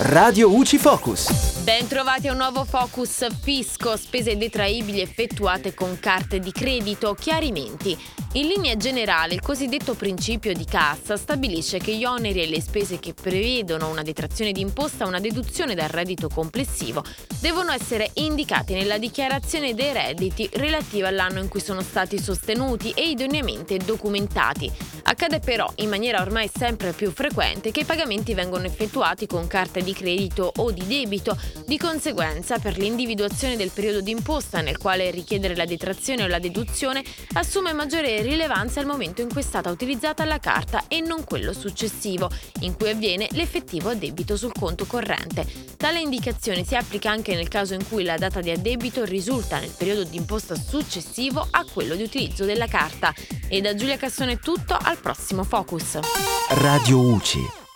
Radio UCI Focus. Ben trovati a un nuovo focus fisco, spese detraibili effettuate con carte di credito, chiarimenti. In linea generale, il cosiddetto principio di cassa stabilisce che gli oneri e le spese che prevedono una detrazione di imposta o una deduzione dal reddito complessivo devono essere indicati nella dichiarazione dei redditi relativa all'anno in cui sono stati sostenuti e idoneamente documentati. Accade però in maniera ormai sempre più frequente che i pagamenti vengono effettuati con carte di credito o di debito, di conseguenza per l'individuazione del periodo d'imposta nel quale richiedere la detrazione o la deduzione assume maggiore rilevanza al momento in cui è stata utilizzata la carta e non quello successivo, in cui avviene l'effettivo addebito sul conto corrente. Tale indicazione si applica anche nel caso in cui la data di addebito risulta nel periodo d'imposta successivo a quello di utilizzo della carta. E da Giulia Cassone è tutto, al prossimo Focus. Radio UCI.